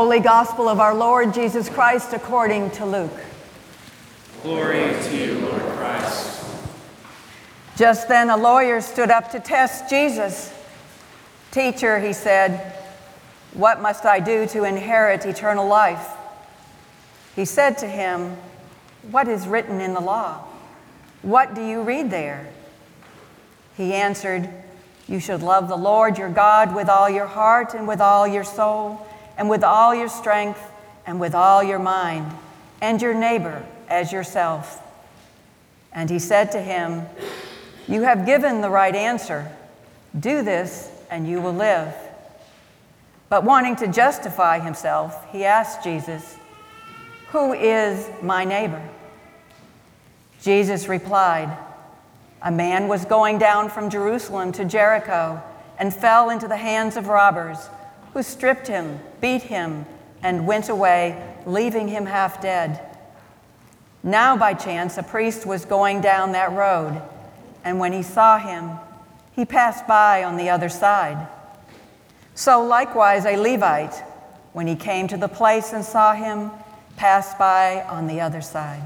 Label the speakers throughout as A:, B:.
A: Holy Gospel of our Lord Jesus Christ according to Luke.
B: Glory to you, Lord Christ.
A: Just then a lawyer stood up to test Jesus. Teacher, he said, what must I do to inherit eternal life? He said to him, What is written in the law? What do you read there? He answered, You should love the Lord your God with all your heart and with all your soul and with all your strength and with all your mind, and your neighbor as yourself. And he said to him, You have given the right answer. Do this, and you will live. But wanting to justify himself, he asked Jesus, Who is my neighbor? Jesus replied, A man was going down from Jerusalem to Jericho and fell into the hands of robbers who stripped him, beat him, and went away, leaving him half dead. Now, by chance, a priest was going down that road, and when he saw him, he passed by on the other side. So, likewise, a Levite, when he came to the place and saw him, passed by on the other side.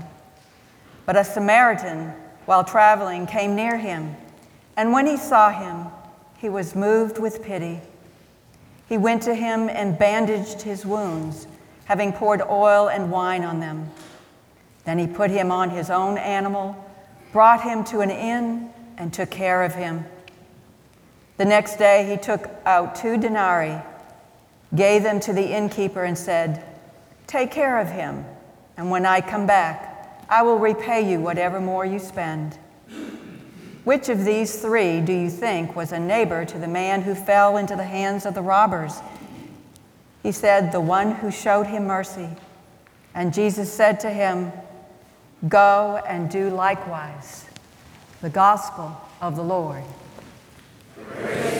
A: But a Samaritan, while traveling, came near him, and when he saw him, he was moved with pity. He went to him and bandaged his wounds, having poured oil and wine on them. Then he put him on his own animal, brought him to an inn, and took care of him. The next day he took out two denarii, gave them to the innkeeper, and said, Take care of him, and when I come back, I will repay you whatever more you spend. Which of these three do you think was a neighbor to the man who fell into the hands of the robbers? He said, The one who showed him mercy. And Jesus said to him, Go and do likewise. The gospel of the Lord.
B: Praise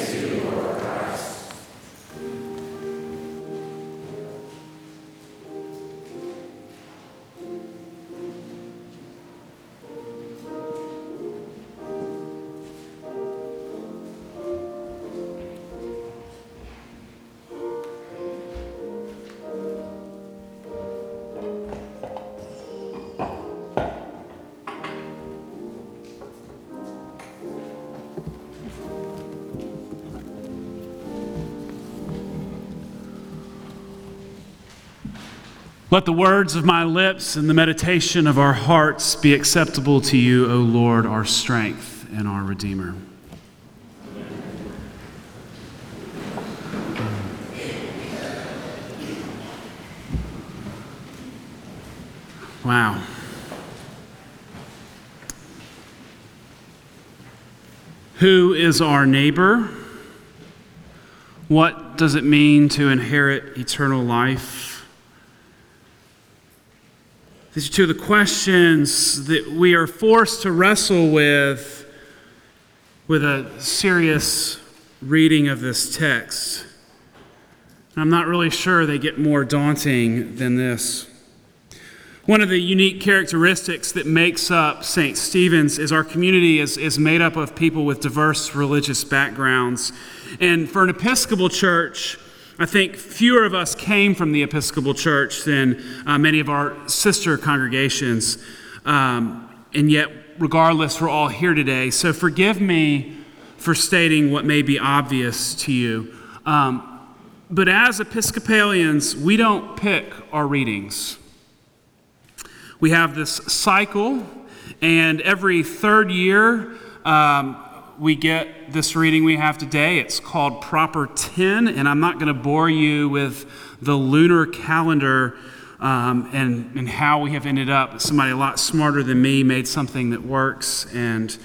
B: Let the words of my lips and the meditation of our hearts be acceptable to you, O Lord, our strength and our Redeemer. Wow. Who is our neighbor? What does it mean to inherit eternal life? These are two of the questions that we are forced to wrestle with with a serious reading of this text. I'm not really sure they get more daunting than this. One of the unique characteristics that makes up St. Stephen's is our community is, is made up of people with diverse religious backgrounds. And for an Episcopal church, I think fewer of us came from the Episcopal Church than uh, many of our sister congregations. Um, and yet, regardless, we're all here today. So forgive me for stating what may be obvious to you. Um, but as Episcopalians, we don't pick our readings. We have this cycle, and every third year, um, we get this reading we have today. It's called Proper 10, and I'm not going to bore you with the lunar calendar um, and, and how we have ended up. Somebody a lot smarter than me made something that works. And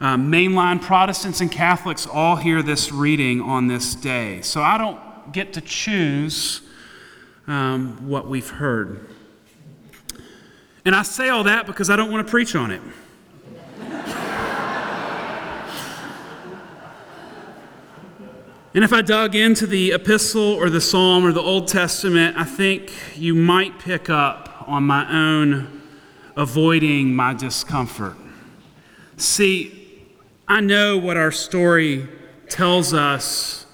B: um, mainline Protestants and Catholics all hear this reading on this day. So I don't get to choose um, what we've heard. And I say all that because I don't want to preach on it. And if I dug into the epistle or the psalm or the Old Testament, I think you might pick up on my own avoiding my discomfort. See, I know what our story tells us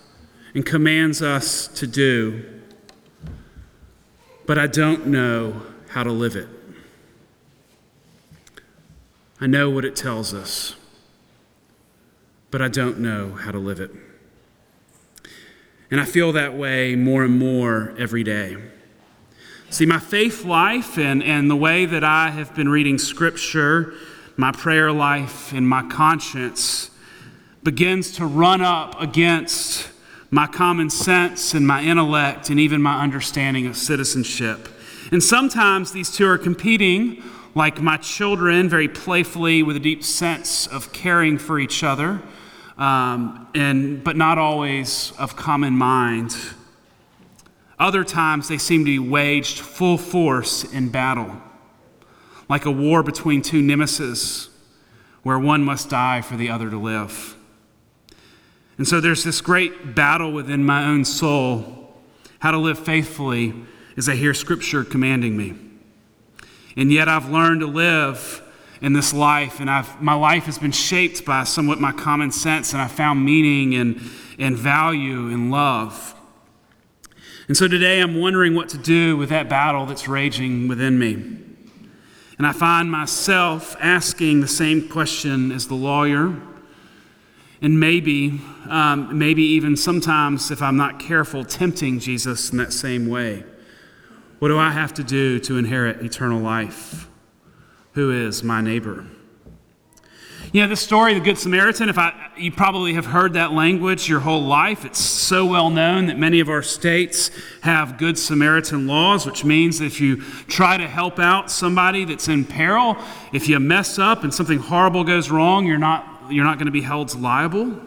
B: and commands us to do. but I don't know how to live it. I know what it tells us, but I don't know how to live it. And I feel that way more and more every day. See, my faith life and, and the way that I have been reading Scripture, my prayer life, and my conscience begins to run up against my common sense and my intellect and even my understanding of citizenship. And sometimes these two are competing, like my children, very playfully with a deep sense of caring for each other, um, and, but not always of common mind. Other times they seem to be waged full force in battle, like a war between two nemesis, where one must die for the other to live. And so there's this great battle within my own soul how to live faithfully as I hear Scripture commanding me. And yet I've learned to live in this life, and I've, my life has been shaped by somewhat my common sense, and I found meaning and, and value and love. And so today I'm wondering what to do with that battle that's raging within me. And I find myself asking the same question as the lawyer, and maybe, um, maybe even sometimes, if I'm not careful, tempting Jesus in that same way. What do I have to do to inherit eternal life? Who is my neighbor? You know, the story the Good Samaritan, if I, you probably have heard that language your whole life. It's so well known that many of our states have Good Samaritan laws, which means if you try to help out somebody that's in peril, if you mess up and something horrible goes wrong, you're not, you're not going to be held liable.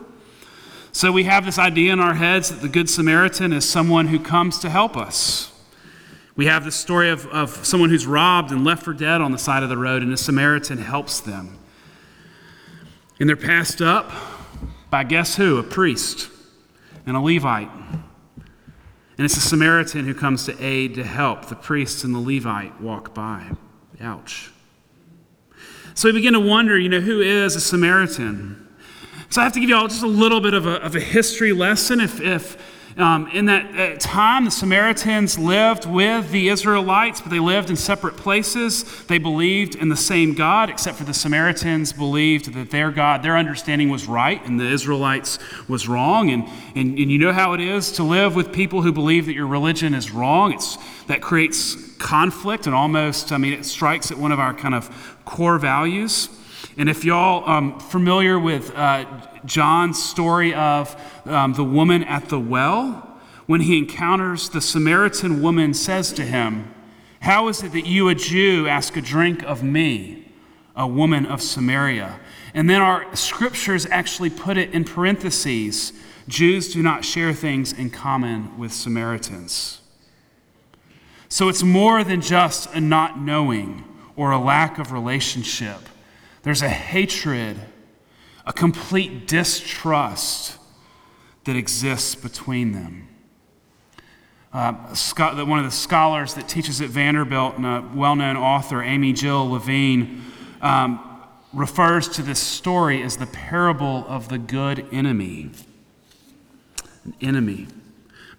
B: So we have this idea in our heads that the Good Samaritan is someone who comes to help us. We have the story of, of someone who's robbed and left for dead on the side of the road, and a Samaritan helps them. And they're passed up by guess who? A priest and a Levite. And it's a Samaritan who comes to aid, to help. The priest and the Levite walk by. Ouch. So we begin to wonder, you know, who is a Samaritan? So I have to give you all just a little bit of a, of a history lesson. If, if um, in that time, the Samaritans lived with the Israelites, but they lived in separate places. They believed in the same God, except for the Samaritans believed that their God, their understanding was right, and the Israelites was wrong. And, and, and you know how it is to live with people who believe that your religion is wrong. It's, that creates conflict and almost, I mean, it strikes at one of our kind of core values. And if y'all um, familiar with uh, John's story of um, the woman at the well, when he encounters the Samaritan woman, says to him, How is it that you, a Jew, ask a drink of me, a woman of Samaria? And then our scriptures actually put it in parentheses Jews do not share things in common with Samaritans. So it's more than just a not knowing or a lack of relationship. There's a hatred a complete distrust that exists between them. Uh, one of the scholars that teaches at Vanderbilt and a well known author, Amy Jill Levine, um, refers to this story as the parable of the good enemy. An enemy.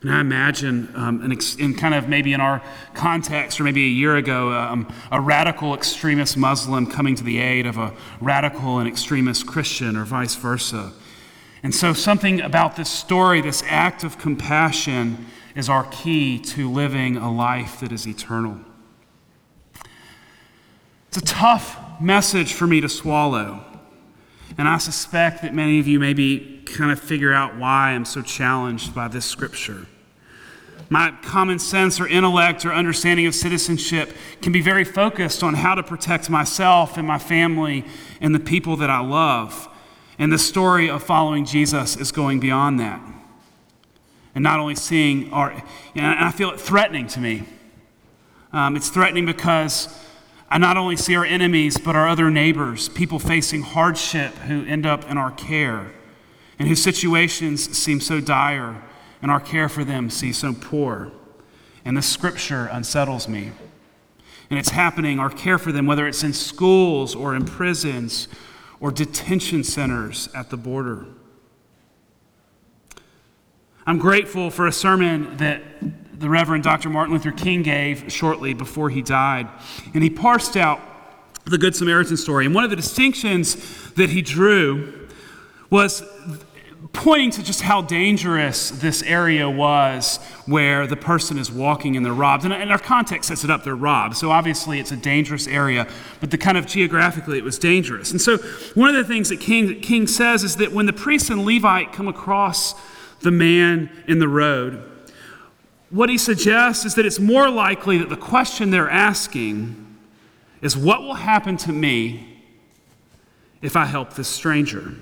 B: And I imagine, um, ex- in kind of maybe in our context, or maybe a year ago, um, a radical extremist Muslim coming to the aid of a radical and extremist Christian, or vice versa. And so, something about this story, this act of compassion, is our key to living a life that is eternal. It's a tough message for me to swallow. And I suspect that many of you maybe kind of figure out why I'm so challenged by this scripture. My common sense or intellect or understanding of citizenship can be very focused on how to protect myself and my family and the people that I love. And the story of following Jesus is going beyond that. And not only seeing our, and I feel it threatening to me. Um, it's threatening because I not only see our enemies, but our other neighbors, people facing hardship who end up in our care, and whose situations seem so dire, and our care for them seems so poor. And the scripture unsettles me. And it's happening, our care for them, whether it's in schools or in prisons or detention centers at the border. I'm grateful for a sermon that the Reverend Dr. Martin Luther King gave shortly before he died. And he parsed out the Good Samaritan story. And one of the distinctions that he drew was pointing to just how dangerous this area was where the person is walking and they're robbed. And, and, our context sets it up, they're robbed. So obviously it's a dangerous area, but the kind of geographically it was dangerous. And so one of the things that King, King says is that when the priest and Levite come across the man in the road, what he suggests is that it's more likely that the question they're asking is what will happen to me if I help this stranger?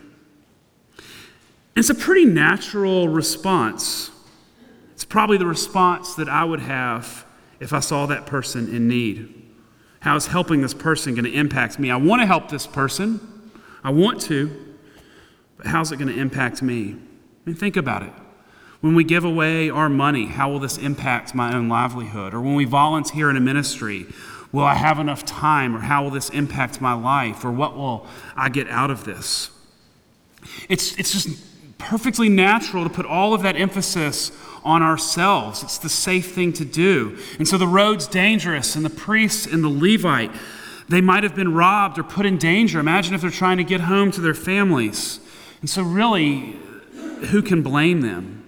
B: It's a pretty natural response. It's probably the response that I would have if I saw that person in need. How is helping this person going to impact me? I want to help this person. I want to. But how's it going to impact me? I mean, think about it. When we give away our money, how will this impact my own livelihood? Or when we volunteer in a ministry, will I have enough time? Or how will this impact my life? Or what will I get out of this? It's, it's just perfectly natural to put all of that emphasis on ourselves. It's the safe thing to do. And so the road's dangerous, and the priest and the Levite, they might have been robbed or put in danger. Imagine if they're trying to get home to their families. And so, really, who can blame them?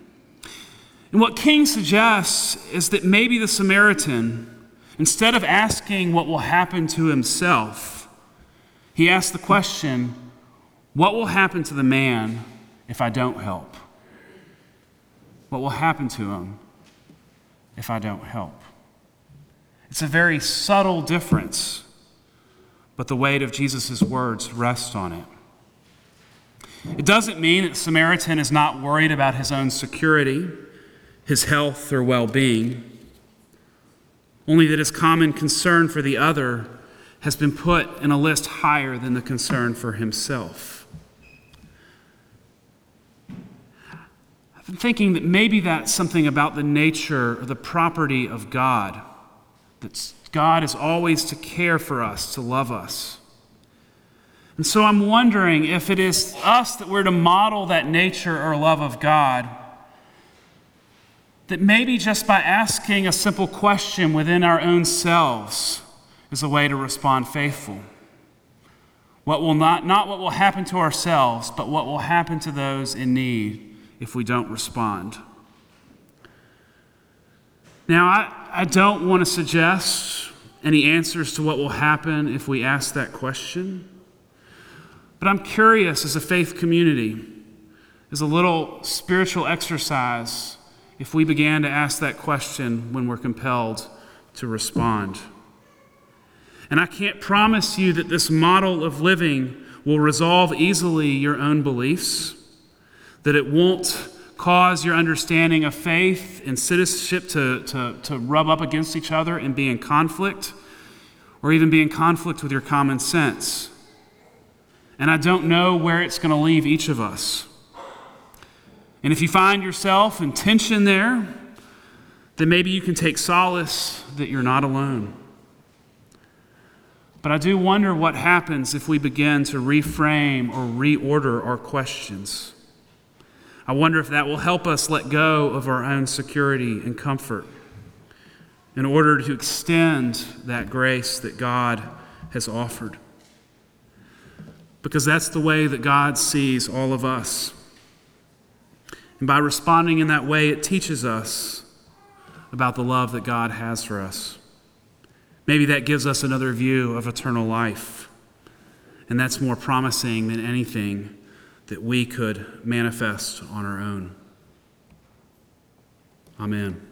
B: And what King suggests is that maybe the Samaritan, instead of asking what will happen to himself, he asks the question, What will happen to the man if I don't help? What will happen to him if I don't help? It's a very subtle difference, but the weight of Jesus' words rests on it. It doesn't mean that the Samaritan is not worried about his own security, his health, or well being, only that his common concern for the other has been put in a list higher than the concern for himself. I'm thinking that maybe that's something about the nature or the property of God. That God is always to care for us, to love us. And so I'm wondering if it is us that we're to model that nature or love of God, that maybe just by asking a simple question within our own selves is a way to respond faithful. What will not, not what will happen to ourselves, but what will happen to those in need if we don't respond. Now, I, I don't want to suggest any answers to what will happen if we ask that question, but I'm curious as a faith community, as a little spiritual exercise, if we began to ask that question when we're compelled to respond. And I can't promise you that this model of living will resolve easily your own beliefs that it won't cause your understanding of faith and citizenship to, to, to rub up against each other and be in conflict, or even be in conflict with your common sense. And I don't know where it's going to leave each of us. And if you find yourself in tension there, then maybe you can take solace that you're not alone. But I do wonder what happens if we begin to reframe or reorder our questions. I wonder if that will help us let go of our own security and comfort in order to extend that grace that God has offered. Because that's the way that God sees all of us. And by responding in that way, it teaches us about the love that God has for us. Maybe that gives us another view of eternal life. And that's more promising than anything that we could manifest on our own. Amen.